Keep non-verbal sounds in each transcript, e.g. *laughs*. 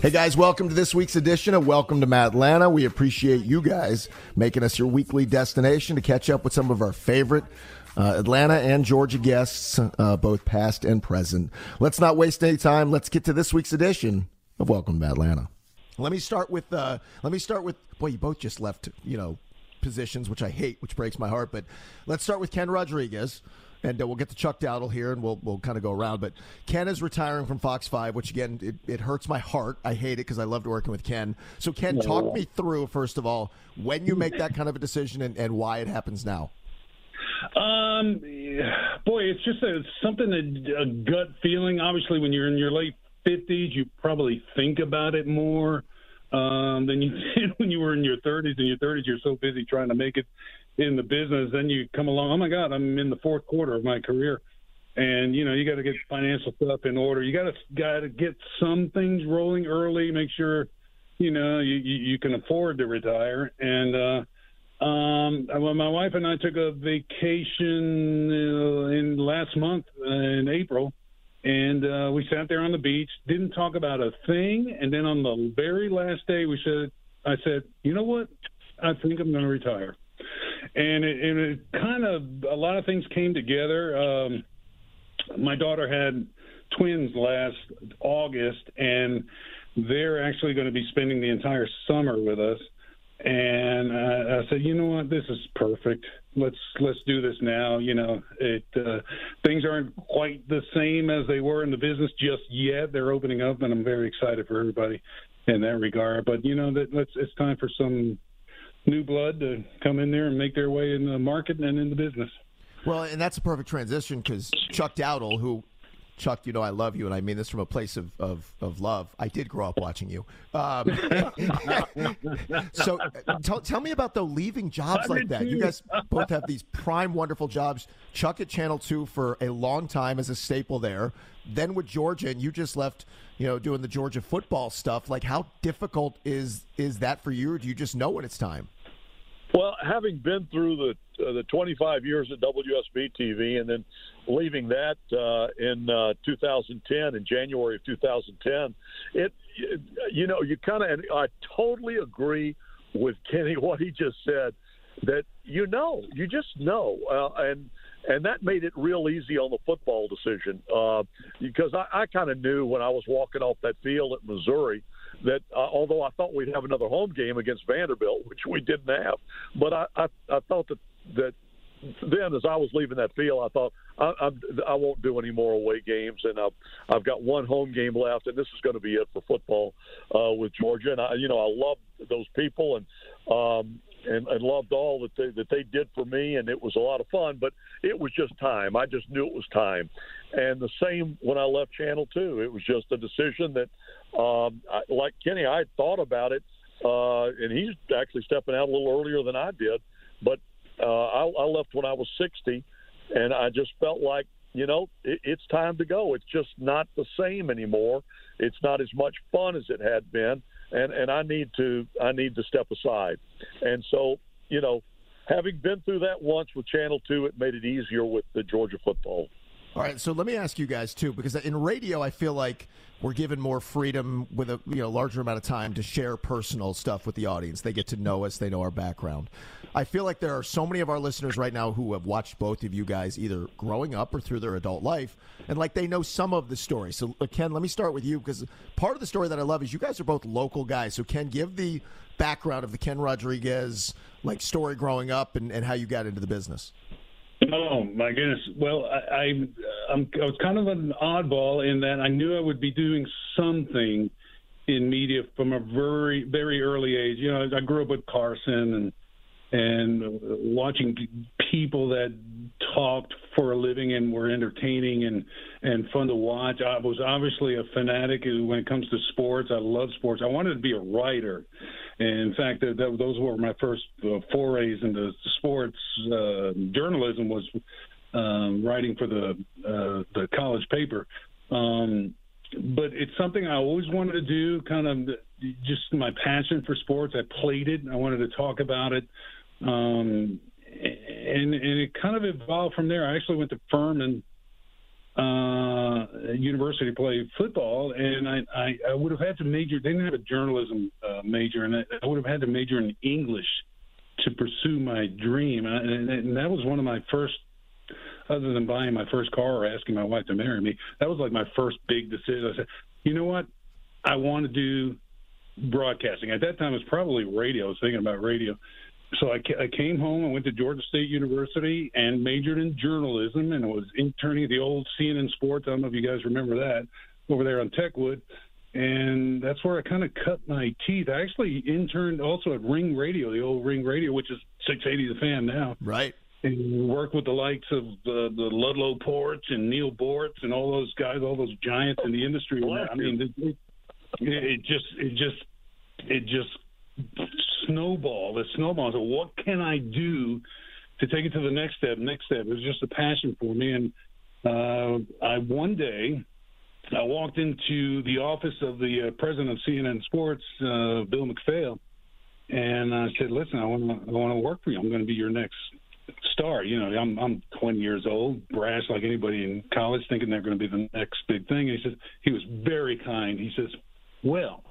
Hey guys, welcome to this week's edition of Welcome to Matlanta. We appreciate you guys making us your weekly destination to catch up with some of our favorite uh, Atlanta and Georgia guests, uh, both past and present. Let's not waste any time. Let's get to this week's edition of Welcome to Atlanta. Let me start with. Uh, let me start with. Boy, you both just left. You know, positions which I hate, which breaks my heart. But let's start with Ken Rodriguez. And uh, we'll get to Chuck Dowdle here, and we'll we'll kind of go around. But Ken is retiring from Fox Five, which again it, it hurts my heart. I hate it because I loved working with Ken. So Ken, talk me through first of all when you make that kind of a decision and, and why it happens now. Um, boy, it's just a, something a, a gut feeling. Obviously, when you're in your late fifties, you probably think about it more um, than you *laughs* did when you were in your 30s. In your 30s, you're so busy trying to make it in the business. Then you come along, oh my God, I'm in the fourth quarter of my career. And you know you got to get financial stuff in order. You got to got to get some things rolling early. Make sure you know you, you, you can afford to retire. And uh, um, well, my wife and I took a vacation uh, in last month uh, in April, and uh, we sat there on the beach, didn't talk about a thing. And then on the very last day, we said, I said, you know what? I think I'm going to retire and it, it kind of a lot of things came together. Um, my daughter had twins last August, and they're actually going to be spending the entire summer with us. And I, I said, you know what, this is perfect. Let's let's do this now. You know, it uh, things aren't quite the same as they were in the business just yet. They're opening up, and I'm very excited for everybody in that regard. But you know, that let's it's time for some new blood to come in there and make their way in the market and in the business. Well, and that's a perfect transition because Chuck Dowdle, who Chuck, you know I love you, and I mean this from a place of, of, of love. I did grow up watching you. Um, *laughs* so tell, tell me about the leaving jobs like that. You guys both have these prime, wonderful jobs. Chuck at Channel 2 for a long time as a staple there. Then with Georgia, and you just left, you know, doing the Georgia football stuff. Like, how difficult is is that for you, or do you just know when it's time? Well, having been through the uh, the 25 years at WSB TV and then leaving that uh, in uh, 2010 in January of 2010, it, you know you kind of I totally agree with Kenny *laughs* what he just said that you know you just know uh, and and that made it real easy on the football decision uh, because I, I kind of knew when I was walking off that field at Missouri that uh, although I thought we'd have another home game against Vanderbilt, which we didn't have, but I I, I thought that that then as I was leaving that field, I thought I, I'm, I won't do any more away games, and I've I've got one home game left, and this is going to be it for football uh, with Georgia. And I, you know, I love those people, and um, and, and loved all that they, that they did for me, and it was a lot of fun. But it was just time. I just knew it was time, and the same when I left Channel Two. It was just a decision that, um, I, like Kenny, I had thought about it, uh, and he's actually stepping out a little earlier than I did. But uh, I, I left when I was 60, and I just felt like you know it, it's time to go. It's just not the same anymore. It's not as much fun as it had been and and I need to I need to step aside. And so, you know, having been through that once with Channel Two, it made it easier with the Georgia football. All right, so let me ask you guys too, because in radio, I feel like we're given more freedom with a you know larger amount of time to share personal stuff with the audience. They get to know us, they know our background. I feel like there are so many of our listeners right now who have watched both of you guys either growing up or through their adult life, and like they know some of the story. So, uh, Ken, let me start with you because part of the story that I love is you guys are both local guys. So, Ken, give the background of the Ken Rodriguez like story growing up and, and how you got into the business. Oh my goodness! Well, I, I, I'm, I was kind of an oddball in that I knew I would be doing something in media from a very, very early age. You know, I grew up with Carson and and uh, watching people that talked for a living and were entertaining and and fun to watch. I was obviously a fanatic when it comes to sports. I love sports. I wanted to be a writer. And in fact, that, that, those were my first uh, forays into sports uh, journalism was um, writing for the uh, the college paper. Um, but it's something I always wanted to do. Kind of just my passion for sports. I played it. I wanted to talk about it. Um, and and it kind of evolved from there. I actually went to Furman uh, University to play football, and I, I, I would have had to major. They didn't have a journalism uh, major, and I, I would have had to major in English to pursue my dream. And, and that was one of my first, other than buying my first car or asking my wife to marry me, that was like my first big decision. I said, you know what, I want to do broadcasting. At that time, it was probably radio. I was thinking about radio so I, I came home. I went to Georgia State University and majored in journalism, and I was interning at the old CNN Sports. I don't know if you guys remember that over there on Techwood, and that's where I kind of cut my teeth. I actually interned also at Ring Radio, the old Ring Radio, which is 680 The Fan now. Right. And worked with the likes of the, the Ludlow Porch and Neil Boortz and all those guys, all those giants in the industry. I mean, it, it just, it just, it just snowball, the snowball. So what can I do to take it to the next step? Next step. It was just a passion for me, and uh, I one day I walked into the office of the uh, president of CNN Sports, uh, Bill MacPhail, and I said, "Listen, I want to I want to work for you. I'm going to be your next star. You know, I'm I'm 20 years old, brash like anybody in college, thinking they're going to be the next big thing." And he says he was very kind. He says, "Well,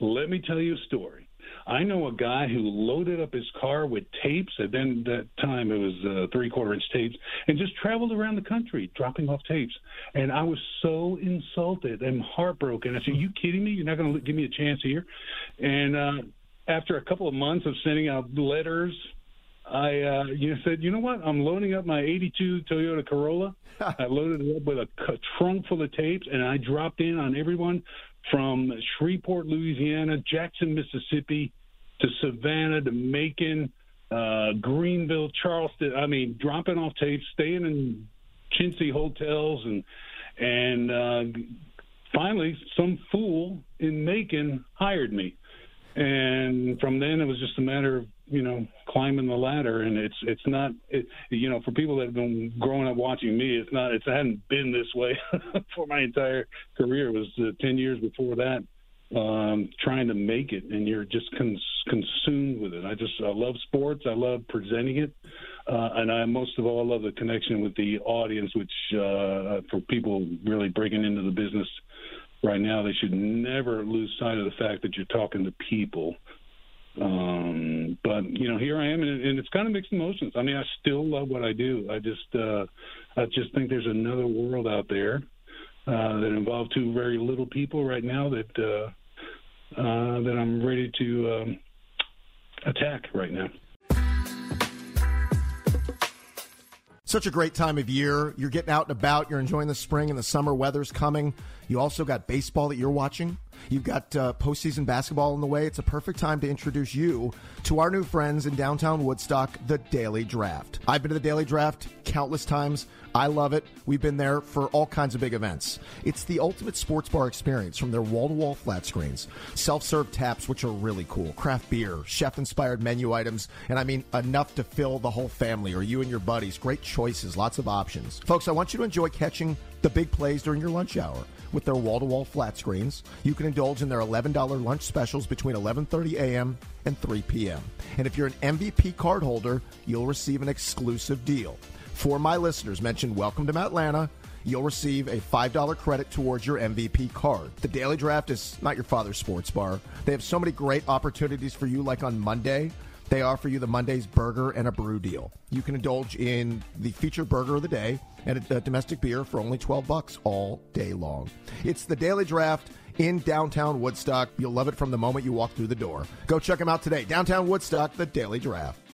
let me tell you a story." I know a guy who loaded up his car with tapes, and then that time it was uh, three quarter inch tapes, and just traveled around the country dropping off tapes. And I was so insulted and heartbroken. I said, "You kidding me? You're not going to give me a chance here?" And uh, after a couple of months of sending out letters, I uh, you said, "You know what? I'm loading up my '82 Toyota Corolla. *laughs* I loaded it up with a trunk full of tapes, and I dropped in on everyone from Shreveport, Louisiana, Jackson, Mississippi, to Savannah, to Macon, uh, Greenville, Charleston. I mean, dropping off tapes, staying in chintzy hotels, and and uh, finally, some fool in Macon hired me. And from then, it was just a matter of you know climbing the ladder and it's it's not it, you know for people that have been growing up watching me it's not it's, it hadn't been this way *laughs* for my entire career. It was uh, 10 years before that um trying to make it and you're just cons- consumed with it. I just i love sports. I love presenting it. Uh, and I most of all love the connection with the audience, which uh, for people really breaking into the business right now, they should never lose sight of the fact that you're talking to people um, but you know, here I am, and, and it's kind of mixed emotions. I mean, I still love what I do. I just, uh, I just think there's another world out there uh, that involves two very little people right now that uh, uh, that I'm ready to um, attack right now. Such a great time of year. You're getting out and about. You're enjoying the spring and the summer weather's coming. You also got baseball that you're watching. You've got uh, postseason basketball in the way. It's a perfect time to introduce you to our new friends in downtown Woodstock, the Daily Draft. I've been to the Daily Draft countless times. I love it. We've been there for all kinds of big events. It's the ultimate sports bar experience from their wall to wall flat screens, self serve taps, which are really cool, craft beer, chef inspired menu items, and I mean enough to fill the whole family or you and your buddies. Great choices, lots of options. Folks, I want you to enjoy catching the big plays during your lunch hour with their wall-to-wall flat screens. You can indulge in their $11 lunch specials between 11:30 a.m. and 3 p.m. And if you're an MVP card holder, you'll receive an exclusive deal. For my listeners, mention Welcome to Atlanta. You'll receive a $5 credit towards your MVP card. The Daily Draft is not your father's sports bar. They have so many great opportunities for you, like on Monday. They offer you the Monday's burger and a brew deal. You can indulge in the feature burger of the day and a, a domestic beer for only 12 bucks all day long. It's the Daily Draft in downtown Woodstock. You'll love it from the moment you walk through the door. Go check them out today. Downtown Woodstock, the Daily Draft.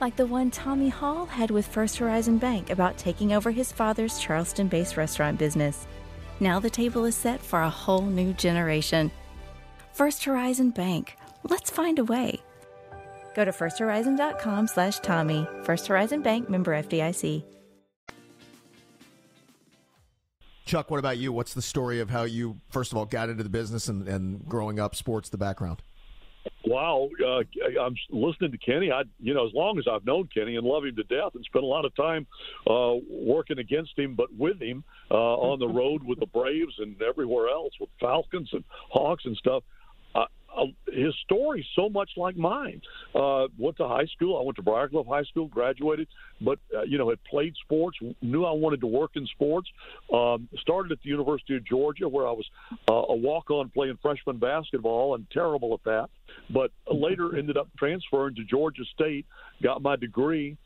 like the one Tommy Hall had with First Horizon Bank about taking over his father's Charleston based restaurant business. Now the table is set for a whole new generation. First Horizon Bank. Let's find a way. Go to firsthorizon.com slash Tommy. First Horizon Bank member FDIC. Chuck, what about you? What's the story of how you, first of all, got into the business and, and growing up, sports, the background? Wow, uh, I'm listening to Kenny. I, you know, as long as I've known Kenny and love him to death, and spent a lot of time uh, working against him, but with him uh, on the road with the Braves and everywhere else with Falcons and Hawks and stuff uh, his story so much like mine. Uh, went to high school. I went to Briarcliff High School, graduated, but uh, you know had played sports. Knew I wanted to work in sports. Um, started at the University of Georgia, where I was uh, a walk-on playing freshman basketball and terrible at that. But later ended up transferring to Georgia State. Got my degree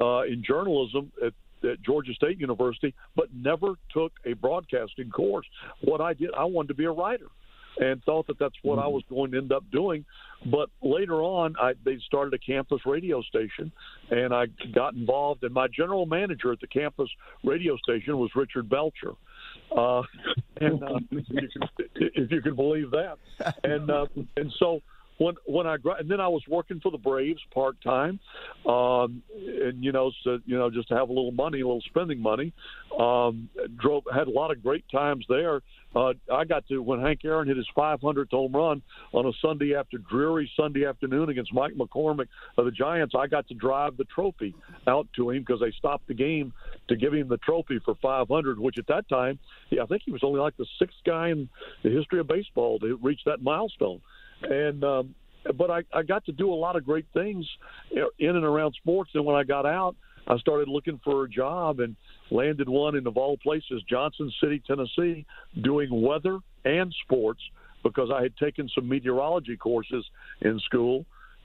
uh, in journalism at at Georgia State University, but never took a broadcasting course. What I did, I wanted to be a writer and thought that that's what I was going to end up doing. But later on, I, they started a campus radio station, and I got involved. And my general manager at the campus radio station was Richard Belcher. Uh, *laughs* and uh, if, you can, if you can believe that, *laughs* and uh, and so when when I and then I was working for the Braves part time, um, and you know, so, you know, just to have a little money, a little spending money. Um, drove had a lot of great times there. Uh, I got to when Hank Aaron hit his 500th home run on a Sunday after dreary Sunday afternoon against Mike McCormick of the Giants. I got to drive the trophy out to him because they stopped the game to give him the trophy for 500, which at that time, I think he was only like the sixth guy in the history of baseball to reach that milestone and um, but I, I got to do a lot of great things in and around sports. And when I got out, I started looking for a job and landed one in of all places, Johnson City, Tennessee, doing weather and sports because I had taken some meteorology courses in school.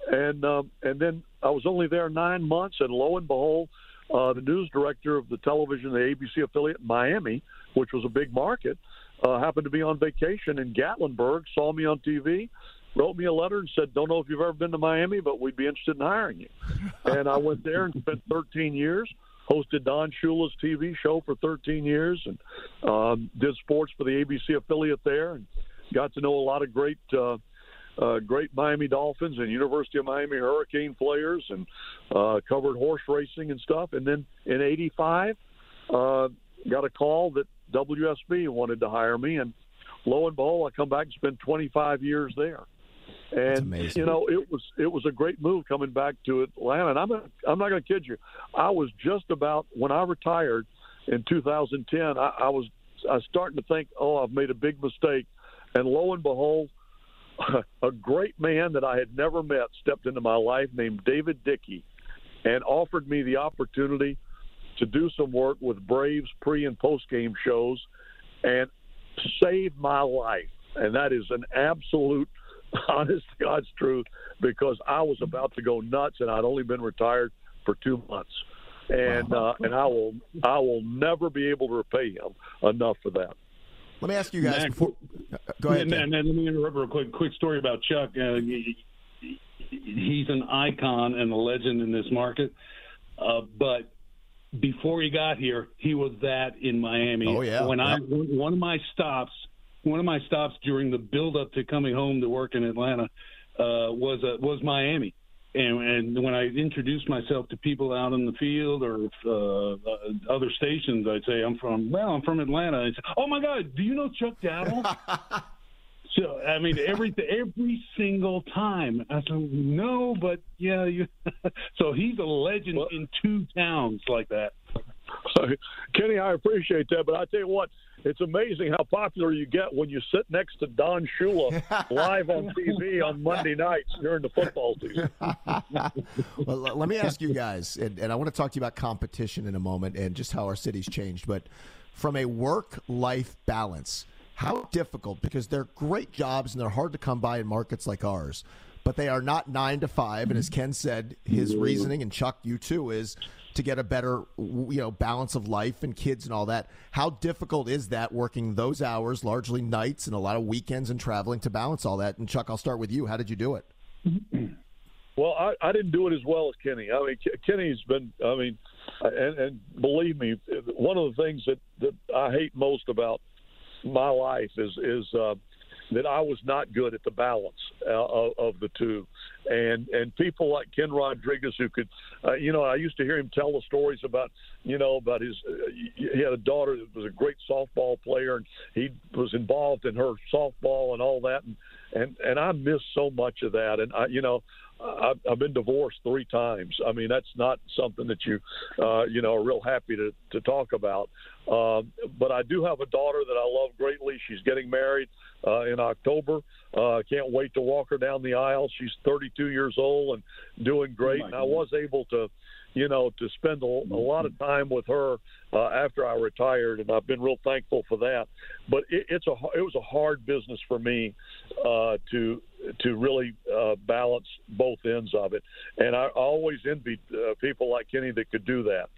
And um, and then I was only there nine months, and lo and behold, uh, the news director of the television, the ABC affiliate in Miami, which was a big market, uh, happened to be on vacation in Gatlinburg, saw me on TV, wrote me a letter and said, "Don't know if you've ever been to Miami, but we'd be interested in hiring you." *laughs* and I went there and spent 13 years. Hosted Don Shula's TV show for 13 years, and um, did sports for the ABC affiliate there, and got to know a lot of great, uh, uh, great Miami Dolphins and University of Miami Hurricane players, and uh, covered horse racing and stuff. And then in '85, uh, got a call that WSB wanted to hire me, and lo and behold, I come back and spend 25 years there. And you know, it was it was a great move coming back to Atlanta. And I'm a, I'm not going to kid you. I was just about when I retired in 2010. I, I was I was starting to think, oh, I've made a big mistake. And lo and behold, *laughs* a great man that I had never met stepped into my life named David Dickey, and offered me the opportunity to do some work with Braves pre and post game shows, and saved my life. And that is an absolute *laughs* honest God's truth, because I was about to go nuts, and I'd only been retired for two months, and wow. uh, and I will I will never be able to repay him enough for that. Let me ask you guys. before, go ahead. And, and, let me interrupt real quick. Quick story about Chuck. Uh, he, he's an icon and a legend in this market, uh, but before he got here, he was that in Miami. Oh yeah. When yep. I one of my stops one of my stops during the build up to coming home to work in Atlanta uh, was uh, was Miami. And, and when I introduced myself to people out in the field or uh, uh, other stations, I'd say I'm from well, I'm from Atlanta. I'd say, oh my God, do you know Chuck Dowdle? *laughs* so I mean, every every single time I said no, but yeah, you. *laughs* so he's a legend well, in two towns like that. *laughs* Kenny, I appreciate that, but I tell you what, it's amazing how popular you get when you sit next to Don Shula *laughs* live on TV on Monday nights during the football season. *laughs* well, let me ask you guys, and, and I want to talk to you about competition in a moment and just how our city's changed. But from a work-life balance, how difficult? Because they're great jobs and they're hard to come by in markets like ours but they are not nine to five. And as mm-hmm. Ken said, his mm-hmm. reasoning, and Chuck, you too, is to get a better you know balance of life and kids and all that. How difficult is that working those hours, largely nights and a lot of weekends and traveling to balance all that? And Chuck, I'll start with you. How did you do it? *clears throat* Well, I, I didn't do it as well as Kenny. I mean, Kenny's been. I mean, and, and believe me, one of the things that that I hate most about my life is is uh, that I was not good at the balance uh, of, of, the two, and and people like Ken Rodriguez who could, uh, you know, I used to hear him tell the stories about, you know, about his. Uh, he had a daughter that was a great softball player, and he was involved in her softball and all that, and and and I miss so much of that, and I, you know, I've, I've been divorced three times. I mean, that's not something that you, uh, you know, are real happy to, to talk about. Um, but I do have a daughter that I love greatly. She's getting married uh, in October. Uh, I can't wait to walk her down the aisle. She's 32 years old and doing great. Oh and I was able to you know, to spend a, a lot of time with her uh, after I retired, and I've been real thankful for that. But it, it's a it was a hard business for me uh, to to really uh, balance both ends of it, and I always envied uh, people like Kenny that could do that,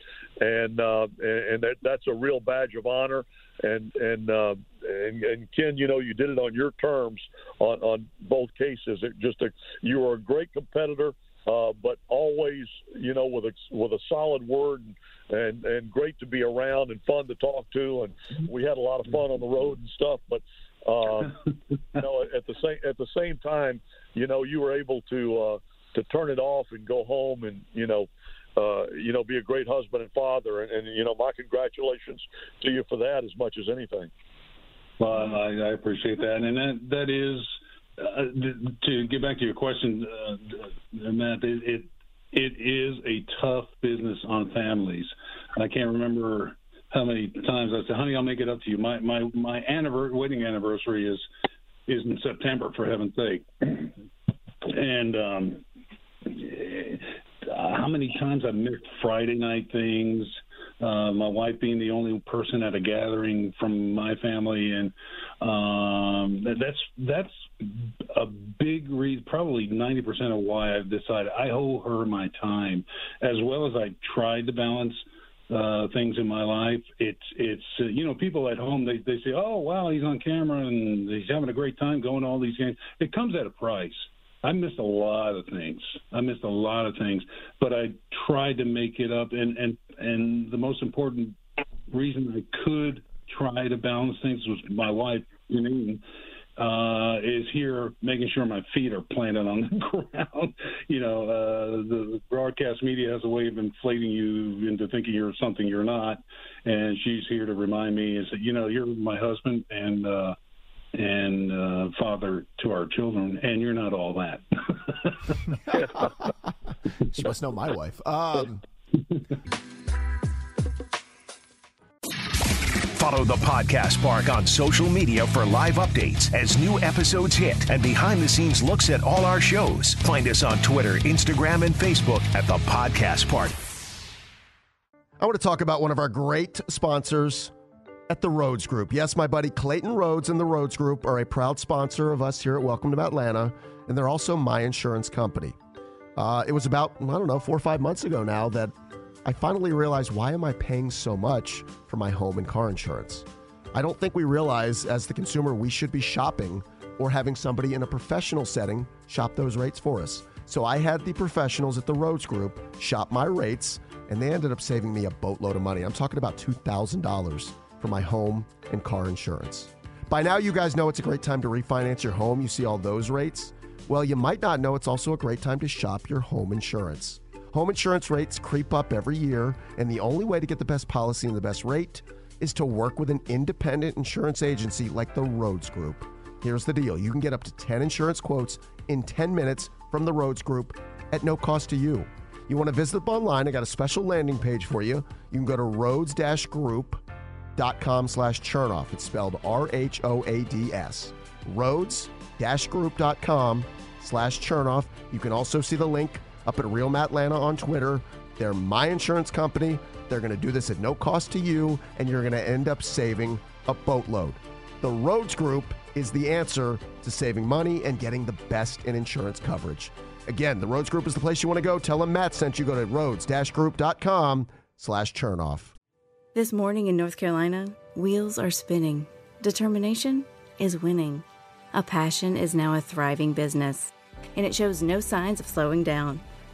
and uh, and that, that's a real badge of honor. And and, uh, and and Ken, you know, you did it on your terms on on both cases. It just a, you were a great competitor uh, but always, you know, with a with a solid word and, and and great to be around and fun to talk to, and we had a lot of fun on the road and stuff. But uh, *laughs* you know, at the same at the same time, you know, you were able to uh, to turn it off and go home and you know. Uh, you know, be a great husband and father, and, and you know, my congratulations to you for that as much as anything. Well, I, I appreciate that, and that that is uh, to get back to your question, uh, Matt, it, it, it is a tough business on families. I can't remember how many times I said, "Honey, I'll make it up to you." My my my anniversary, wedding anniversary is is in September, for heaven's sake. And um, how many times I missed Friday night things uh, my wife being the only person at a gathering from my family, and um, that's that's a big reason, probably ninety percent of why I've decided I owe her my time, as well as I tried to balance uh, things in my life. It's it's uh, you know people at home they they say oh wow he's on camera and he's having a great time going to all these games. It comes at a price. I missed a lot of things. I missed a lot of things, but I tried to make it up. And and and the most important reason I could try to balance things was my wife, Janine, uh, is here making sure my feet are planted on the *laughs* ground. you know, uh, the broadcast media has a way of inflating you into thinking you're something you're not, and she's here to remind me is that you know you're my husband and. uh and uh, father to our children, and you're not all that. *laughs* *laughs* she must know my wife. Um... Follow the Podcast Park on social media for live updates as new episodes hit and behind the scenes looks at all our shows. Find us on Twitter, Instagram, and Facebook at the Podcast Park. I want to talk about one of our great sponsors at the Rhoads Group. Yes, my buddy Clayton Rhoads and the Rhoads Group are a proud sponsor of us here at Welcome to Atlanta, and they're also my insurance company. Uh, it was about, I don't know, four or five months ago now that I finally realized why am I paying so much for my home and car insurance? I don't think we realize as the consumer we should be shopping or having somebody in a professional setting shop those rates for us. So I had the professionals at the Rhoads Group shop my rates, and they ended up saving me a boatload of money. I'm talking about $2,000 for my home and car insurance. By now, you guys know it's a great time to refinance your home. You see all those rates. Well, you might not know it's also a great time to shop your home insurance. Home insurance rates creep up every year, and the only way to get the best policy and the best rate is to work with an independent insurance agency like the Rhoads Group. Here's the deal you can get up to 10 insurance quotes in 10 minutes from the Rhoads Group at no cost to you. You want to visit them online? I got a special landing page for you. You can go to rhoads-group.com slash chernoff. It's spelled R-H-O-A-D-S. Rhoads-group.com slash chernoff. You can also see the link up at Real Matt Lana on Twitter. They're my insurance company. They're going to do this at no cost to you, and you're going to end up saving a boatload. The Rhoads Group is the answer to saving money and getting the best in insurance coverage. Again, the Rhoads Group is the place you want to go. Tell them Matt sent you. Go to rhoads-group.com slash chernoff. This morning in North Carolina, wheels are spinning. Determination is winning. A passion is now a thriving business, and it shows no signs of slowing down.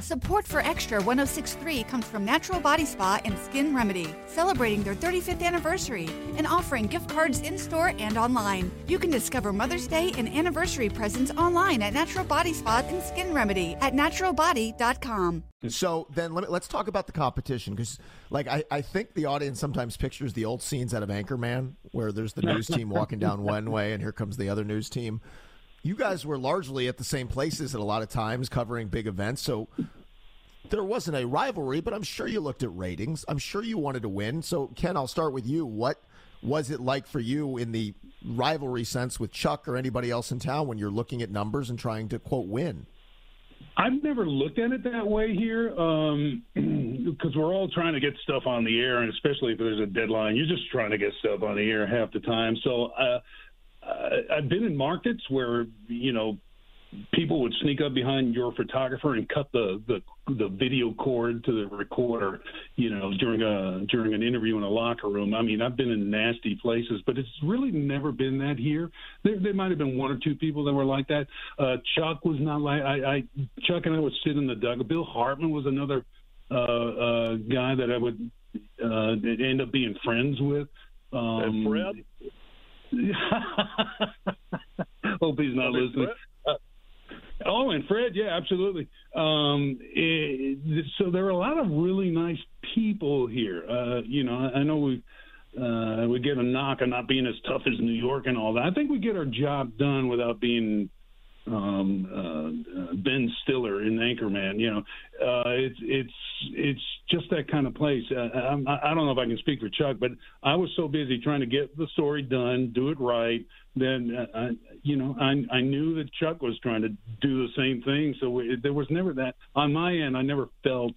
Support for Extra 1063 comes from Natural Body Spa and Skin Remedy, celebrating their 35th anniversary and offering gift cards in store and online. You can discover Mother's Day and anniversary presents online at Natural Body Spa and Skin Remedy at naturalbody.com. So then let let's talk about the competition because, like, I, I think the audience sometimes pictures the old scenes out of Anchorman where there's the news team walking down one way and here comes the other news team you guys were largely at the same places at a lot of times covering big events. So there wasn't a rivalry, but I'm sure you looked at ratings. I'm sure you wanted to win. So, Ken, I'll start with you. What was it like for you in the rivalry sense with Chuck or anybody else in town when you're looking at numbers and trying to, quote, win? I've never looked at it that way here because um, *clears throat* we're all trying to get stuff on the air, and especially if there's a deadline, you're just trying to get stuff on the air half the time. So uh, I've been in markets where you know people would sneak up behind your photographer and cut the the, the video cord to the recorder, you know, during a during an interview in a locker room. I mean, I've been in nasty places, but it's really never been that here. There, there might have been one or two people that were like that. Uh, Chuck was not like I, I. Chuck and I would sit in the dugout. Bill Hartman was another uh, uh, guy that I would uh, end up being friends with. Um, and Fred. *laughs* Hope he's not listening. Uh, oh, and Fred, yeah, absolutely. Um, it, so there are a lot of really nice people here. Uh, you know, I, I know we uh, we get a knock on not being as tough as New York and all that. I think we get our job done without being um, uh, uh, Ben Stiller in Anchorman. You know, uh, it's it's it's just that kind of place. Uh, I, I don't know if I can speak for Chuck, but I was so busy trying to get the story done, do it right. Then, uh, I, you know, I I knew that Chuck was trying to do the same thing. So it, there was never that on my end. I never felt.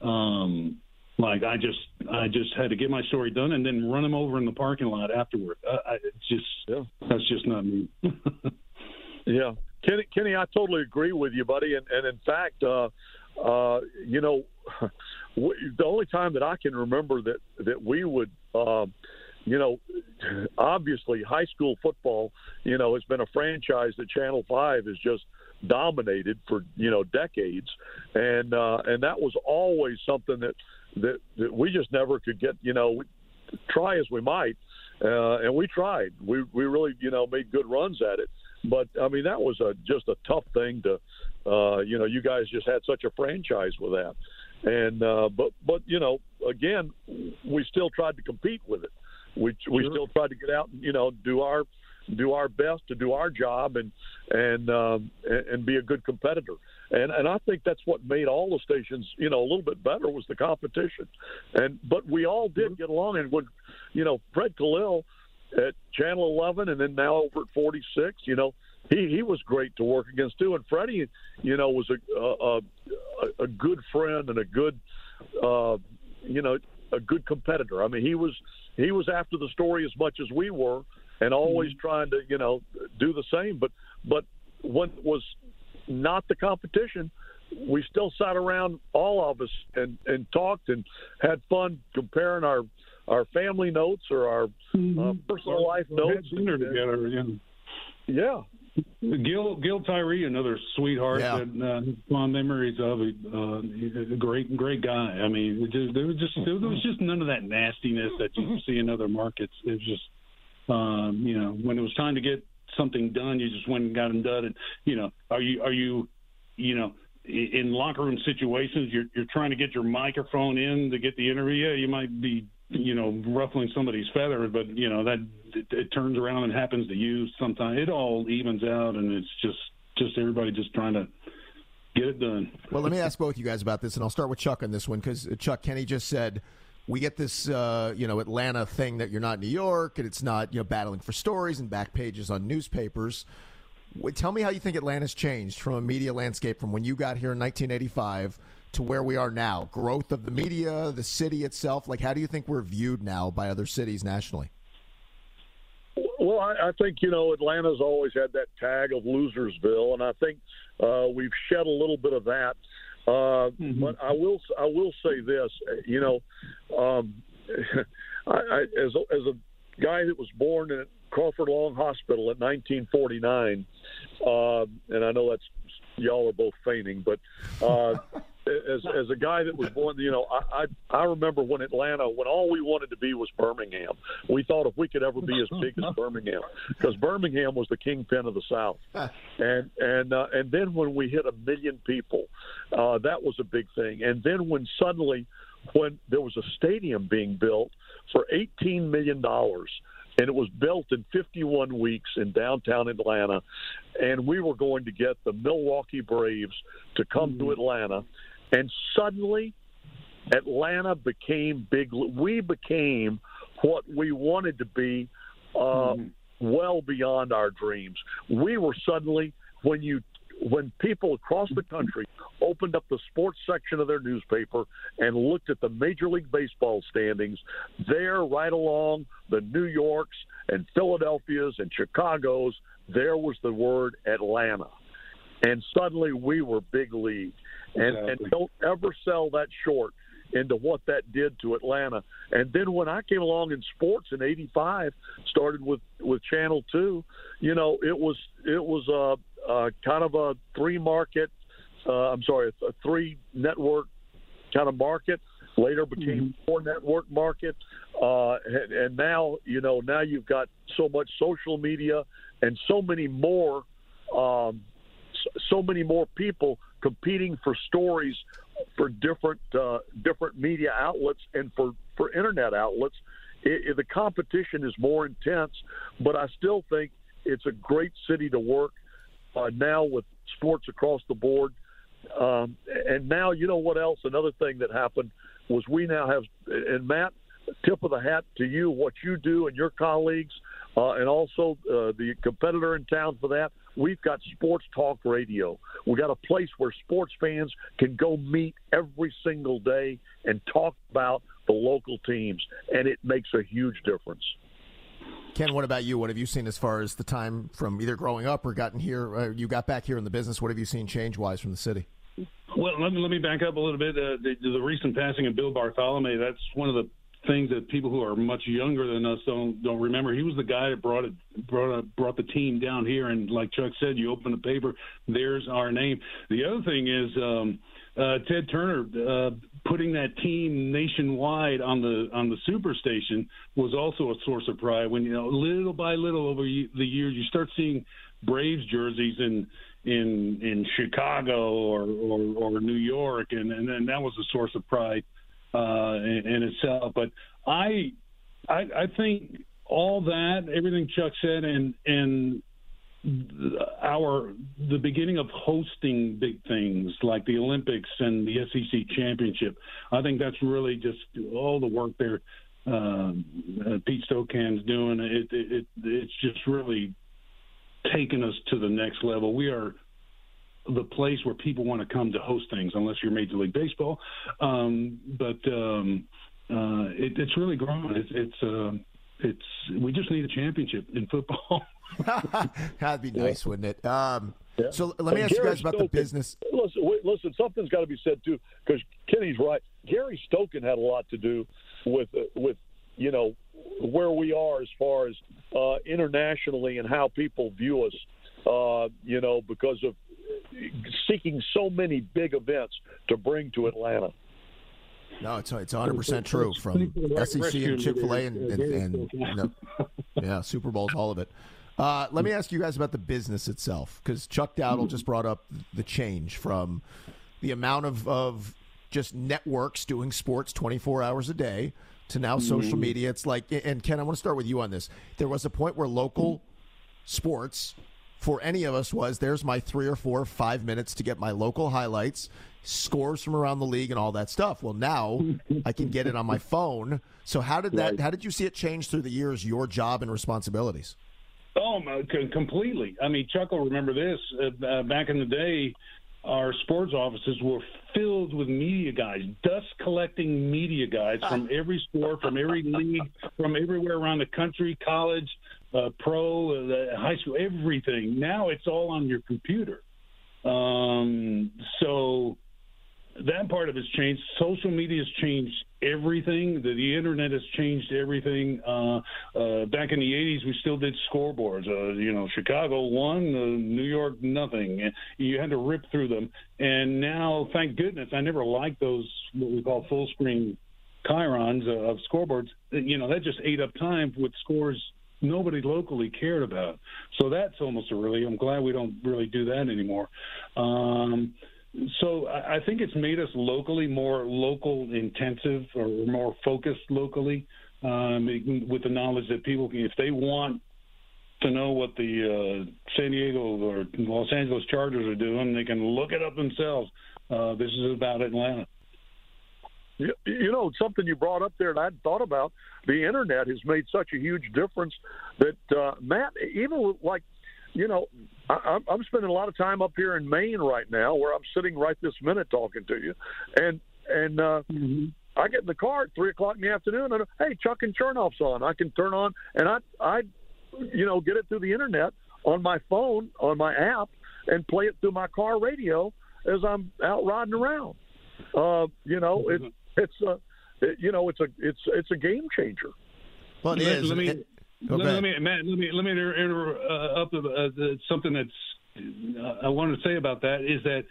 Um, like I just I just had to get my story done and then run him over in the parking lot afterward. Uh, I, just yeah. that's just not me. *laughs* Yeah, Kenny, Kenny, I totally agree with you, buddy. And, and in fact, uh, uh, you know, *laughs* the only time that I can remember that that we would, um, you know, *sighs* obviously high school football, you know, has been a franchise that Channel Five has just dominated for you know decades, and uh, and that was always something that that, that we just never could get. You know, try as we might, uh, and we tried. We we really you know made good runs at it but I mean, that was a just a tough thing to, uh, you know, you guys just had such a franchise with that, and uh, but but you know, again, we still tried to compete with it. We we sure. still tried to get out and you know do our do our best to do our job and and um, and be a good competitor. And and I think that's what made all the stations you know a little bit better was the competition. And but we all did get along. And when you know Fred Kalil at Channel 11 and then now over at 46. You know, he he was great to work against too. And Freddie, you know, was a a, a good friend and a good, uh, you know, a good competitor. I mean, he was he was after the story as much as we were, and always mm-hmm. trying to you know do the same. But but when it was not the competition, we still sat around all of us and and talked and had fun comparing our our family notes or our mm-hmm. uh, personal life notes. dinner together. Yeah. yeah. Gil Gil Tyree, another sweetheart yeah. that uh, fond memories of. Uh, he's a great great guy. I mean, just, there was just there was just none of that nastiness that you see in other markets. It was just um, you know when it was time to get something done. You just went and got them done. And you know, are you are you, you know, in locker room situations, you're you're trying to get your microphone in to get the interview. Yeah, you might be you know ruffling somebody's feather, but you know that it, it turns around and happens to you sometimes. It all evens out, and it's just just everybody just trying to get it done. Well, let me ask both you guys about this, and I'll start with Chuck on this one because uh, Chuck Kenny just said we get this uh, you know Atlanta thing that you're not New York and it's not you know battling for stories and back pages on newspapers. Tell me how you think Atlanta's changed from a media landscape from when you got here in 1985 to where we are now. Growth of the media, the city itself. Like, how do you think we're viewed now by other cities nationally? Well, I, I think you know Atlanta's always had that tag of Losersville, and I think uh, we've shed a little bit of that. Uh, mm-hmm. But I will I will say this, you know, um, *laughs* I, I, as a, as a guy that was born in Crawford Long Hospital in 1949, uh, and I know that's y'all are both fainting, but uh, *laughs* as as a guy that was born, you know, I, I I remember when Atlanta, when all we wanted to be was Birmingham. We thought if we could ever be as big as *laughs* Birmingham, because Birmingham was the kingpin of the South, and and uh, and then when we hit a million people, uh, that was a big thing. And then when suddenly, when there was a stadium being built for eighteen million dollars and it was built in 51 weeks in downtown Atlanta. And we were going to get the Milwaukee Braves to come mm-hmm. to Atlanta and suddenly, Atlanta became big. We became what we wanted to be, uh, mm-hmm. well beyond our dreams. We were suddenly when you when people across the country opened up the sports section of their newspaper and looked at the Major League Baseball standings, there, right along the New Yorks and Philadelphia's and Chicago's, there was the word Atlanta. And suddenly we were big league and exactly. and don't ever sell that short into what that did to Atlanta. And then when I came along in sports in '85, started with with Channel Two, you know, it was it was a, a kind of a three market. Uh, I'm sorry, a three network kind of market. Later became mm-hmm. four network market, uh, and, and now you know now you've got so much social media and so many more um, so many more people competing for stories for different uh, different media outlets and for for internet outlets. It, it, the competition is more intense, but I still think it's a great city to work uh, now with sports across the board. Um, and now, you know what else? Another thing that happened was we now have, and Matt, tip of the hat to you, what you do and your colleagues, uh, and also uh, the competitor in town for that. We've got sports talk radio. We've got a place where sports fans can go meet every single day and talk about the local teams, and it makes a huge difference. Ken, what about you? What have you seen as far as the time from either growing up or gotten here? Uh, you got back here in the business. What have you seen change wise from the city? Well, let me let me back up a little bit. Uh, the, the recent passing of Bill Bartholomay. That's one of the things that people who are much younger than us don't don't remember. He was the guy that brought it brought a, brought the team down here, and like Chuck said, you open the paper, there's our name. The other thing is um, uh, Ted Turner uh, putting that team nationwide on the on the superstation was also a source of pride. When you know little by little over the years, you start seeing Braves jerseys in in in Chicago or or, or New York, and and then that was a source of pride in, in itself. But I, I, I think all that, everything Chuck said, and and our the beginning of hosting big things like the Olympics and the SEC championship. I think that's really just all the work there. Uh, uh, Pete Stokan's doing it, it, it. It's just really taken us to the next level. We are the place where people want to come to host things, unless you're Major League Baseball. Um, but um, uh, it, it's really grown. It's it's uh, it's we just need a championship in football. *laughs* That'd be nice, yeah. wouldn't it? Um, yeah. So let me ask Gary you guys about Stokan, the business. Listen, wait, listen, something's got to be said too, because Kenny's right. Gary Stokan had a lot to do with uh, with you know where we are as far as uh, internationally and how people view us. Uh, you know, because of seeking so many big events to bring to Atlanta. No, it's it's 100 percent true from SEC and Chick Fil A and, and, and you know, yeah, Super Bowls, all of it. Uh, let me ask you guys about the business itself, because Chuck Dowdle just brought up the change from the amount of, of just networks doing sports 24 hours a day to now social Mm-hmm. media. It's like, and Ken, I want to start with you on this. There was a point where local sports for any of us was there's my three or four, five minutes to get my local highlights, scores from around the league, and all that stuff. Well, now I can get it on my *laughs* phone. So how did that? Right. How did you see it change through the years? Your job and responsibilities. Oh, my- completely. I mean, Chuck will remember this. Uh, uh, back in the day, our sports offices were filled with media guys, dust collecting media guys from *laughs* every sport, from every league, from everywhere around the country, college, uh, pro, uh, the high school, everything. Now it's all on your computer. Um, so that part of it's changed. Social media has changed everything. The, the internet has changed everything. Uh, uh, back in the '80s, we still did scoreboards. Uh, you know, Chicago won, uh, New York nothing. You had to rip through them. And now, thank goodness, I never liked those what we call full screen chyrons uh, of scoreboards. You know, that just ate up time with scores nobody locally cared about. So that's almost a relief. I'm glad we don't really do that anymore. Um, so I I think it's made us locally more local intensive or more focused locally, um, with the knowledge that people, can, if they want to know what the uh, San Diego or Los Angeles Chargers are doing, they can look it up themselves. Uh, this is about Atlanta. You, know, something you brought up there, and I'd thought about the internet has made such a huge difference that uh, Matt, even like, you know, I, I'm- I'm spending a lot of time up here in Maine right now, where I'm sitting right this minute talking to you, and and uh, I get in the car at three o'clock in the afternoon, and hey, Chuck and Chernoff's on. I can turn on, and I I, you know, get it through the internet on my phone on my app and play it through my car radio as I'm out riding around. Uh, you know, it, it's a, it, you know, it's a, it's, it's a game changer. Well, it Let- is. let me- It- go Let, let me, Matt, let me let me inter, inter, uh, up uh, the, something that's uh, I wanted to say about that is that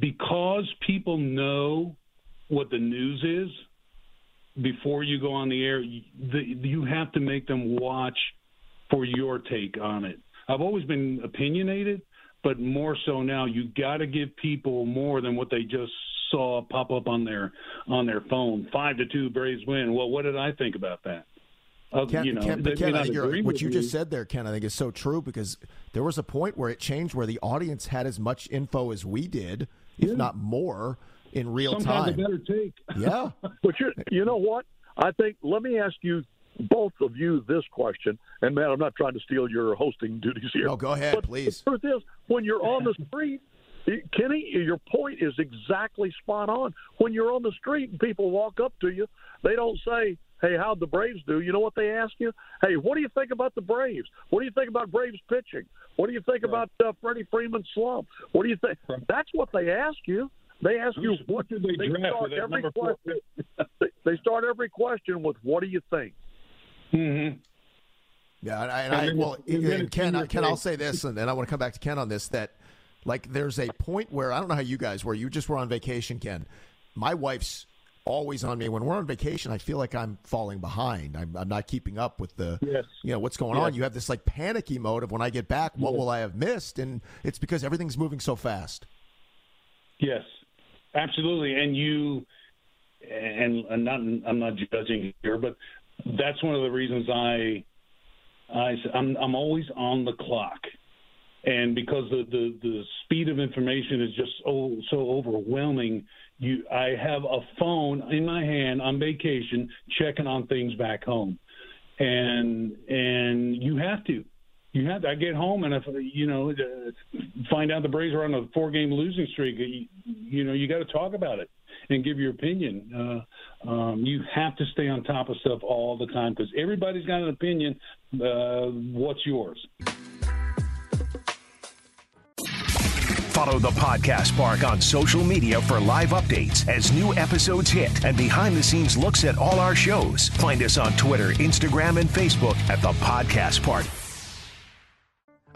because people know what the news is before you go on the air, you, the, you have to make them watch for your take on it. I've always been opinionated, but more so now. You got to give people more than what they just saw pop up on their on their phone. Five to two Braves win. Well, what did I think about that? Uh, Ken, you know, Ken, Ken, I think what you me. just said there, Ken, I think is so true because there was a point where it changed where the audience had as much info as we did, if not more, in real Sometimes time. better take. *laughs* Yeah. *laughs* But you, you know what? I think. Let me ask you, both of you, this question. And man, I'm not trying to steal your hosting duties here. No, go ahead, but please. The truth is, when you're on the street, Kenny, your point is exactly spot on. When you're on the street and people walk up to you, they don't say, "Hey, how'd the Braves do?" You know what they ask you? "Hey, what do you think about the Braves? What do you think about Braves pitching? What do you think about uh, Freddie Freeman's slump? What do you think?" That's what they ask you. They ask you what did they draft start every question. *laughs* they, they start every question with "What do you think?" Mm-hmm. Yeah, and I, and I then well, it's- and then and it's Ken, in I- your Ken, I'll say this, and then I want to come back to Ken on this. That, like, there's a point where I don't know how you guys were. You just were on vacation, Ken. My wife's always on me when we're on vacation. I feel like I'm falling behind. I'm, I'm not keeping up with the, Yes. you know, what's going on. You have this like panicky mode of when I get back, what will I have missed? And it's because everything's moving so fast. Yes, absolutely. And you, and, and not, I'm not judging here, but that's one of the reasons I, I, I'm, I'm always on the clock. And because the, the, the speed of information is just so, so overwhelming, you, I have a phone in my hand on vacation checking on things back home. And, and you have to, you have to. I get home and if you know uh, find out the Braves are on a four-game losing streak, you, you know you got to talk about it and give your opinion. Uh, um, you have to stay on top of stuff all the time because everybody's got an opinion. Uh, what's yours? Follow the Podcast Park on social media for live updates as new episodes hit and behind the scenes looks at all our shows. Find us on Twitter, Instagram, and Facebook at the Podcast Park.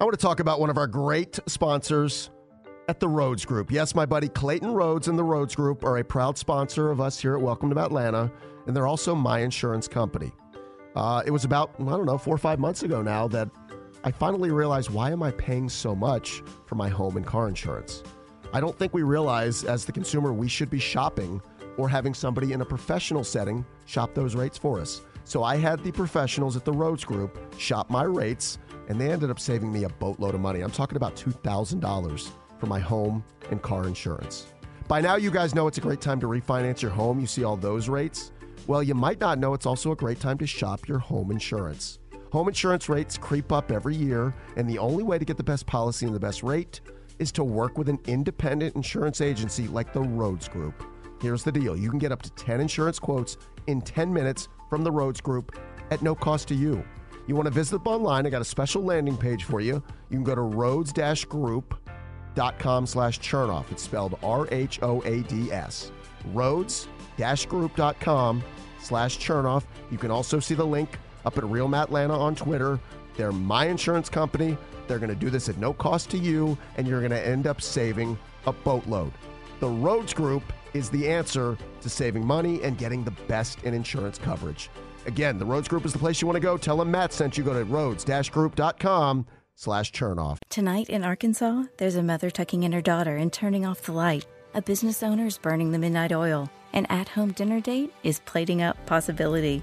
I want to talk about one of our great sponsors at the Rhoads Group. Yes, my buddy Clayton Rhoads and the Rhoads Group are a proud sponsor of us here at Welcome to Atlanta, and they're also my insurance company. Uh, it was about, I don't know, four or five months ago now that I finally realized why am I paying so much for my home and car insurance? I don't think we realize as the consumer we should be shopping or having somebody in a professional setting shop those rates for us. So I had the professionals at the Rhoads Group shop my rates, and they ended up saving me a boatload of money. I'm talking about $2,000 for my home and car insurance. By now, you guys know it's a great time to refinance your home. You see all those rates. Well, you might not know it's also a great time to shop your home insurance. Home insurance rates creep up every year, and the only way to get the best policy and the best rate is to work with an independent insurance agency like the Rhoads Group. Here's the deal you can get up to 10 insurance quotes in 10 minutes from the Rhoads Group at no cost to you. You want to visit them online? I got a special landing page for you. You can go to rhoads-group.com slash chernoff. It's spelled R-H-O-A-D-S. Rhoads-group.com slash chernoff. You can also see the link up at Real Matt Lana on Twitter. They're my insurance company. They're going to do this at no cost to you, and you're going to end up saving a boatload. The Rhoads Group is the answer to saving money and getting the best in insurance coverage. Again, the Rhoads Group is the place you want to go. Tell them Matt sent you. Go to rhoads-group.com slash chernoff. Tonight in Arkansas, there's a mother tucking in her daughter and turning off the light. A business owner is burning the midnight oil. An at-home dinner date is plating up possibility.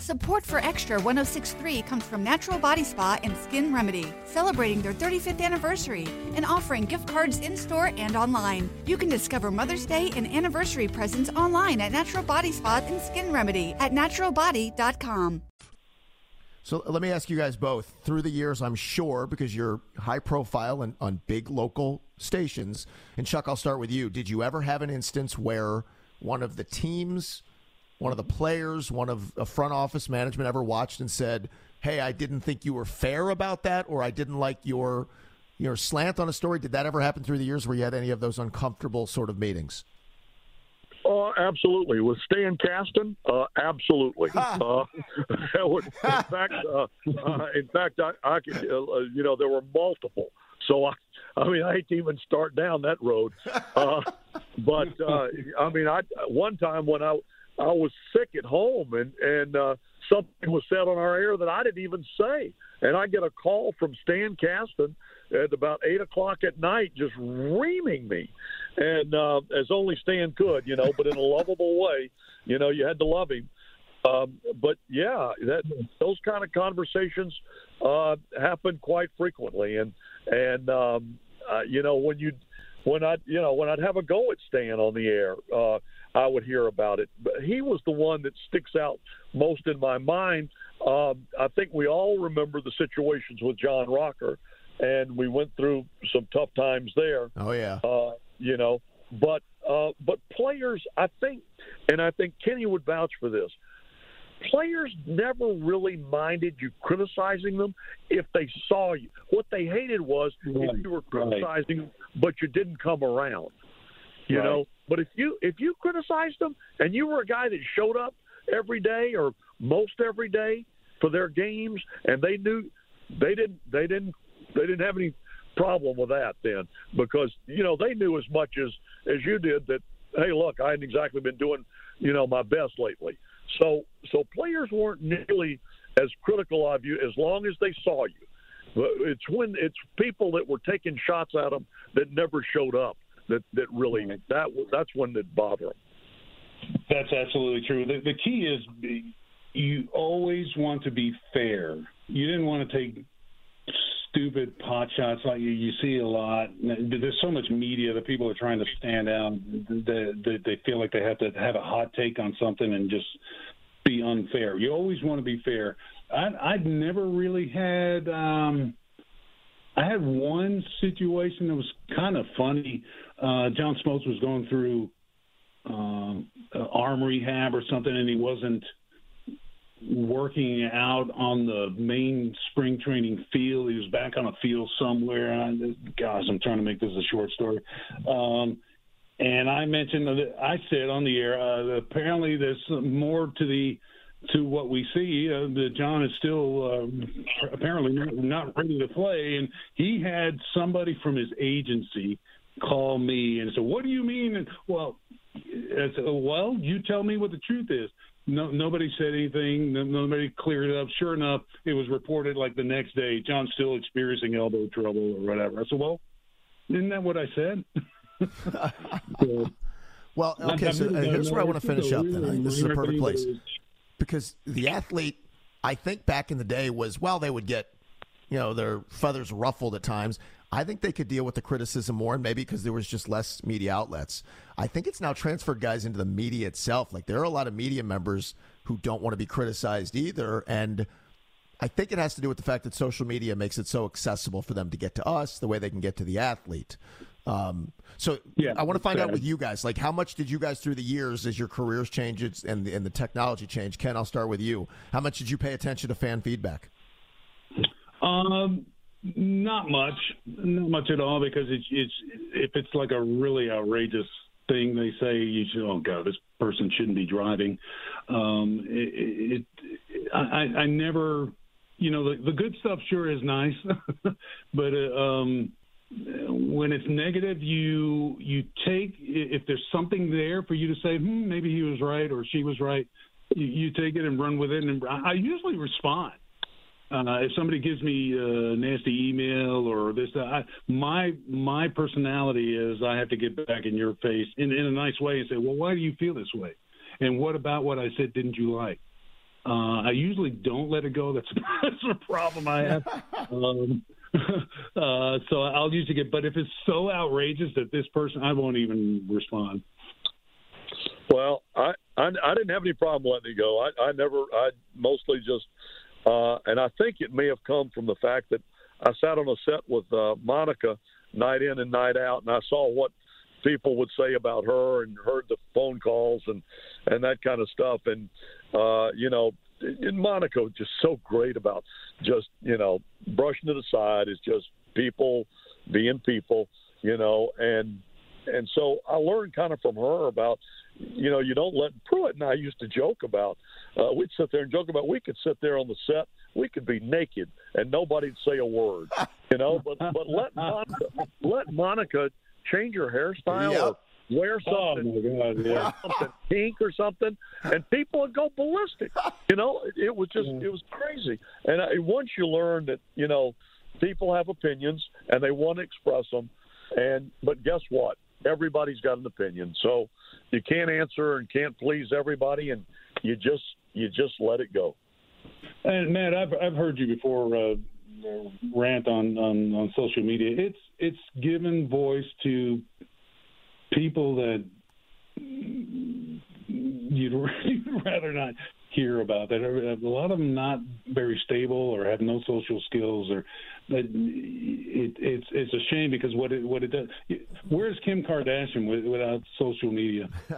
Support for Extra 1063 comes from Natural Body Spa and Skin Remedy, celebrating their 35th anniversary and offering gift cards in store and online. You can discover Mother's Day and anniversary presents online at Natural Body Spa and Skin Remedy at naturalbody.com. So let me ask you guys both. Through the years, I'm sure because you're high profile and on big local stations. And Chuck, I'll start with you. Did you ever have an instance where one of the teams one of the players, one of a front office management ever watched and said, "Hey, I didn't think you were fair about that, or I didn't like your your slant on a story." Did that ever happen through the years where you had any of those uncomfortable sort of meetings? Uh, absolutely. With Stan Kasten, uh, absolutely. uh, *laughs* *laughs* in fact, uh, uh, in fact, I, I could, uh, you know, there were multiple. So I, I mean, I hate to even start down that road. *laughs* but I mean, I one time when I I was sick at home, and and uh, something was said on our air that I didn't even say, and I get a call from Stan Kasten at about eight o'clock at night, just reaming me, and uh, as only Stan could, you know, but in a lovable way. You know, you had to love him. Um, but yeah, that those kind of conversations uh, happen quite frequently, and and um, uh, you know when you when I you know when I'd have a go at Stan on the air. Uh, I would hear about it. But he was the one that sticks out most in my mind. Um, I think we all remember the situations with John Rocker, and we went through some tough times there. Oh yeah, uh, you know. But uh, but players, I think, and I think Kenny would vouch for this. Players never really minded you criticizing them if they saw you. What they hated was right. if you were criticizing, right. but you didn't come around. You right. know, but if you if you criticized them and you were a guy that showed up every day or most every day for their games, and they knew they didn't they didn't they didn't have any problem with that then because you know they knew as much as as you did that hey look I hadn't exactly been doing you know my best lately. So so players weren't nearly as critical of you as long as they saw you. But it's when it's people that were taking shots at them that never showed up that that really that that's one that bother them. That's absolutely true. The, the key is you always want to be fair. You didn't want to take stupid pot shots like you, you see a lot. There's so much media that people are trying to stand out. That they feel like they have to have a hot take on something and just be unfair. You always want to be fair. I, I'd never really had. Um, I had one situation that was kind of funny uh, John Smoltz was going through um, arm rehab or something, and he wasn't working out on the main spring training field. He was back on a field somewhere. And, gosh, I'm trying to make this a short story. Um, and I mentioned I said on the air uh, apparently there's more to the to what we see. Uh, that John is still uh, apparently not, not ready to play, and he had somebody from his agency call me and said, "What do you mean?" And, well, I said, "Well, you tell me what the truth is." No, nobody said anything. Nobody cleared it up. Sure enough, it was reported like the next day. John's still experiencing elbow trouble or whatever. I said, "Well, isn't that what I said?" so, *laughs* well, *laughs* okay. So uh, here's where I want to finish up. Then this is a perfect place because the athlete, I think back in the day was well, they would get, you know, their feathers ruffled at times. I think they could deal with the criticism more, and maybe because there was just less media outlets. I think it's now transferred guys into the media itself. Like there are a lot of media members who don't want to be criticized either, and I think it has to do with the fact that social media makes it so accessible for them to get to us the way they can get to the athlete. Um, so yeah, I want to find out with you guys, like how much did you guys through the years as your careers changed and the, and the technology changed? Ken, I'll start with you. How much did you pay attention to fan feedback? Um, not much, not much at all, because it's it's if it's like a really outrageous thing they say, you should oh god, this person shouldn't be driving. Um, it, it I, I never, you know, the, the good stuff sure is nice, *laughs* but uh, um, when it's negative, you you take if there's something there for you to say, hmm, maybe he was right or she was right. You, you take it and run with it, and I usually respond. Uh, if somebody gives me a nasty email or this, I, my my personality is I have to get back in your face in, in a nice way and say, well, why do you feel this way? And what about what I said didn't you like? Uh, I usually don't let it go. That's, *laughs* that's a problem I have. *laughs* Um, *laughs* uh, so I'll usually get, but if it's so outrageous that this person, I won't even respond. Well, I, I, I didn't have any problem letting it go. I, I never, I mostly just, uh, and I think it may have come from the fact that I sat on a set with uh, Monica night in and night out, and I saw what people would say about her and heard the phone calls and and that kind of stuff and uh you know in Monica just so great about just you know brushing it aside is just people being people, you know, and and so I learned kind of from her about you know you don't let Pruitt and I used to joke about uh, we'd sit there and joke about we could sit there on the set we could be naked and nobody'd say a word, you know, but but let *laughs* Monica let Monica change her hairstyle yep. Wear oh, something, oh God, yeah. something pink or something, and people would go ballistic. You know, it, it was just it was crazy. And I, once you learn that you know people have opinions and they want to express them, and but guess what? Everybody's got an opinion, so you can't answer and can't please everybody, and you just you just let it go. And Matt, I've I've heard you before uh, rant on, on on social media. It's it's given voice to people that you'd, you'd *laughs* rather not hear about that a lot of them not very stable or have no social skills or it, it's it's a shame because what it what it does where's Kim Kardashian without social media? *laughs*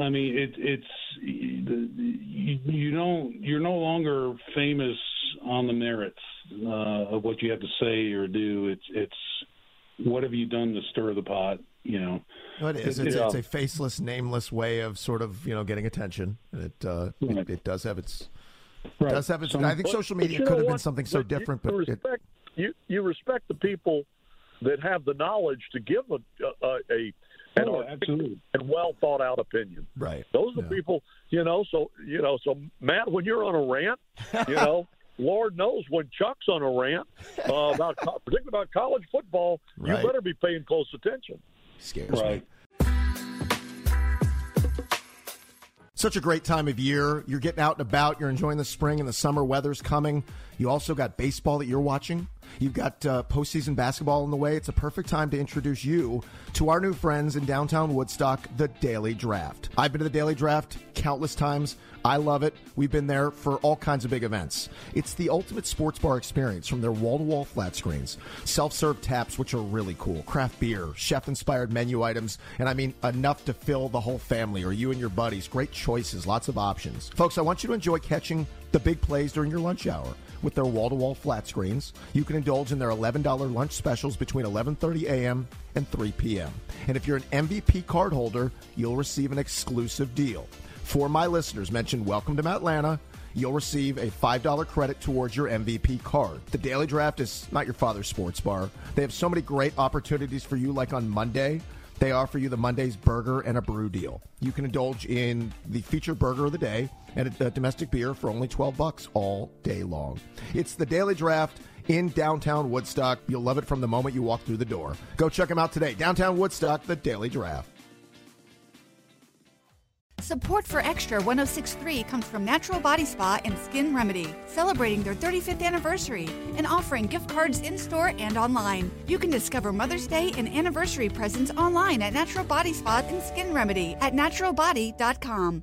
I mean it it's you, you don't you're no longer famous on the merits uh, of what you have to say or do. It's it's what have you done to stir the pot you know. it is. It's, it's, a faceless, nameless way of sort of you know getting attention. It uh, right. it, it, does have its. Right. Does have its. I think but, social media could have been something so different, you, but respect, it, you you respect the people that have the knowledge to give a a, a an oh, absolutely. and well thought out opinion. Right. Those are yeah. people, you know. So you know, so Matt, when you're on a rant, you *laughs* know, Lord knows when Chuck's on a rant uh, about particularly about college football, right. you better be paying close attention. Scares right. me. Such a great time of year. You're getting out and about. You're enjoying the spring and the summer weather's coming. You also got baseball that you're watching. You've got uh, postseason basketball in the way. It's a perfect time to introduce you to our new friends in downtown Woodstock, the Daily Draft. I've been to the Daily Draft countless times. I love it. We've been there for all kinds of big events. It's the ultimate sports bar experience from their wall to wall flat screens, self serve taps, which are really cool, craft beer, chef inspired menu items, and I mean enough to fill the whole family or you and your buddies. Great choices, lots of options. Folks, I want you to enjoy catching the big plays during your lunch hour with their wall-to-wall flat screens. You can indulge in their $11 lunch specials between 11:30 a.m. and 3 p.m. And if you're an MVP card holder, you'll receive an exclusive deal. For my listeners, mention Welcome to Atlanta. You'll receive a $5 credit towards your MVP card. The Daily Draft is not your father's sports bar. They have so many great opportunities for you, like on Monday. They offer you the Monday's burger and a brew deal. You can indulge in the featured burger of the day and a domestic beer for only 12 bucks all day long. It's the Daily Draft in downtown Woodstock. You'll love it from the moment you walk through the door. Go check them out today. Downtown Woodstock, the Daily Draft. Support for Extra 1063 comes from Natural Body Spa and Skin Remedy, celebrating their 35th anniversary and offering gift cards in store and online. You can discover Mother's Day and anniversary presents online at Natural Body Spa and Skin Remedy at naturalbody.com.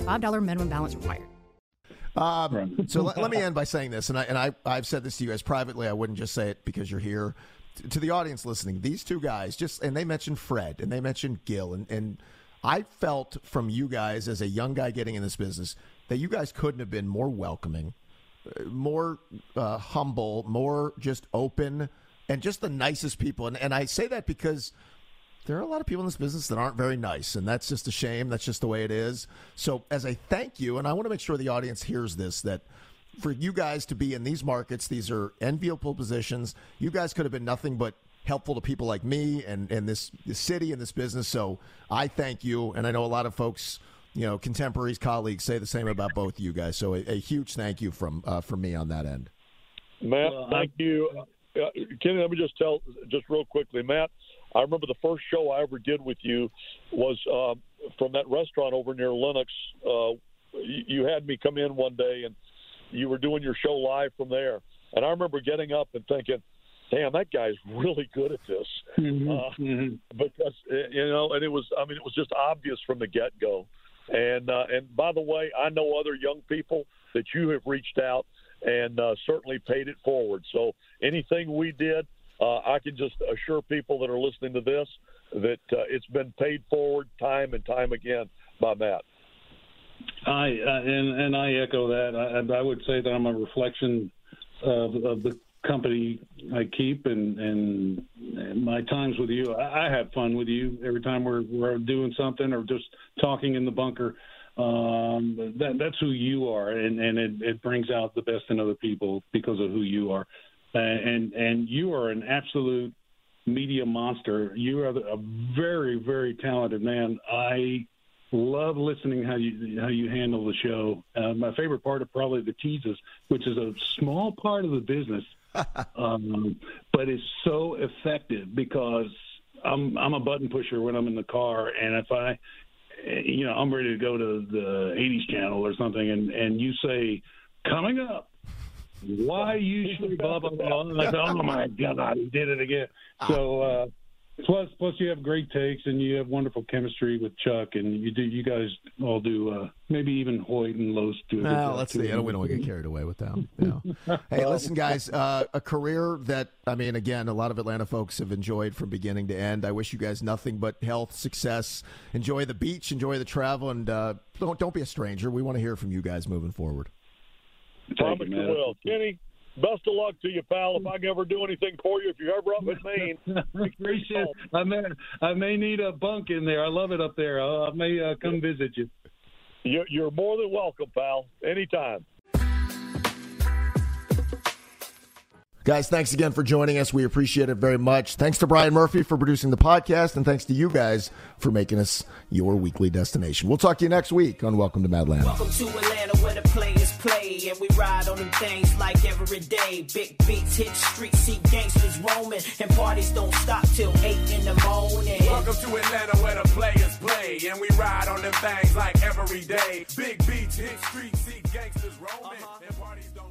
$5 minimum balance required. Um, so let, let, me *laughs* end by saying this, and I and I I've said this to you guys privately. I wouldn't just say it because you're here. T- to the audience listening, these two guys just and they mentioned Fred and they mentioned Gil and and I felt from you guys as a young guy getting in this business that you guys couldn't have been more welcoming, uh, more uh, humble, more just open, and just the nicest people. And and I say that because there are a lot of people in this business that aren't very nice, and that's just a shame. That's just the way it is. So, as a thank you, and I want to make sure the audience hears this, that for you guys to be in these markets, these are enviable positions. You guys could have been nothing but helpful to people like me and, and this, this city and this business. So, I thank you, and I know a lot of folks, you know, contemporaries, colleagues say the same about both of you guys. So, a, a huge thank you from uh, from me on that end. Matt, thank you. Uh, Kenny, let me just tell just real quickly, Matt. I remember the first show I ever did with you was uh, from that restaurant over near Lenox. Uh, you, had me come in one day and you were doing your show live from there. And I remember getting up and thinking, damn, that guy's really good at this. Mm-hmm. Uh, mm-hmm. Because, uh, you know, and it was, I mean, it was just obvious from the get go. And, uh, and by the way, I know other young people that you have reached out and uh, certainly paid it forward. So anything we did, uh, I can just assure people that are listening to this that uh, it's been paid forward time and time again by Matt. I uh, and and I echo that. I, I would say that I'm a reflection of, of the company I keep and, and and my times with you. I, I have fun with you every time we're we're doing something or just talking in the bunker. Um, that that's who you are, and and it, it brings out the best in other people because of who you are and and you are an absolute media monster. You are a very very talented man. I love listening how you how you handle the show. Uh, my favorite part of probably the teases, which is a small part of the business, *laughs* um, but it's so effective because I'm I'm a button pusher when I'm in the car, and if I, you know, I'm ready to go to the 80s channel or something, and and you say coming up why usually blah blah blah. And I said, oh my god, he did it again. So uh, plus plus you have great takes and you have wonderful chemistry with Chuck and you do you guys all do uh, maybe even Hoyt and Los do. Well, let's see. I don't, we don't want to get carried away with them. You know. *laughs* hey, listen, guys, uh, a career that I mean, again, a lot of Atlanta folks have enjoyed from beginning to end. I wish you guys nothing but health, success. Enjoy the beach, enjoy the travel, and uh, don't don't be a stranger. We want to hear from you guys moving forward. Promise you, you will. Kenny, best of luck to you, pal. If I can ever do anything for you, if you're ever up in Maine, *laughs* appreciate. I may I may need a bunk in there. I love it up there. I, I may uh, come visit you. You're, you're more than welcome, pal. Anytime. Guys, thanks again for joining us. We appreciate it very much. Thanks to Brian Murphy for producing the podcast, and thanks to you guys for making us your weekly destination. We'll talk to you next week on Welcome to Mad Atlanta. Welcome to Atlanta where the players play, and we ride on them things like every day. Big beats hit streets, see gangsters roaming, and parties don't stop till 8 in the morning. Welcome to Atlanta where the players play, and we ride on them things like every day. Big beats hit streets, see gangsters roaming, uh-huh. and parties don't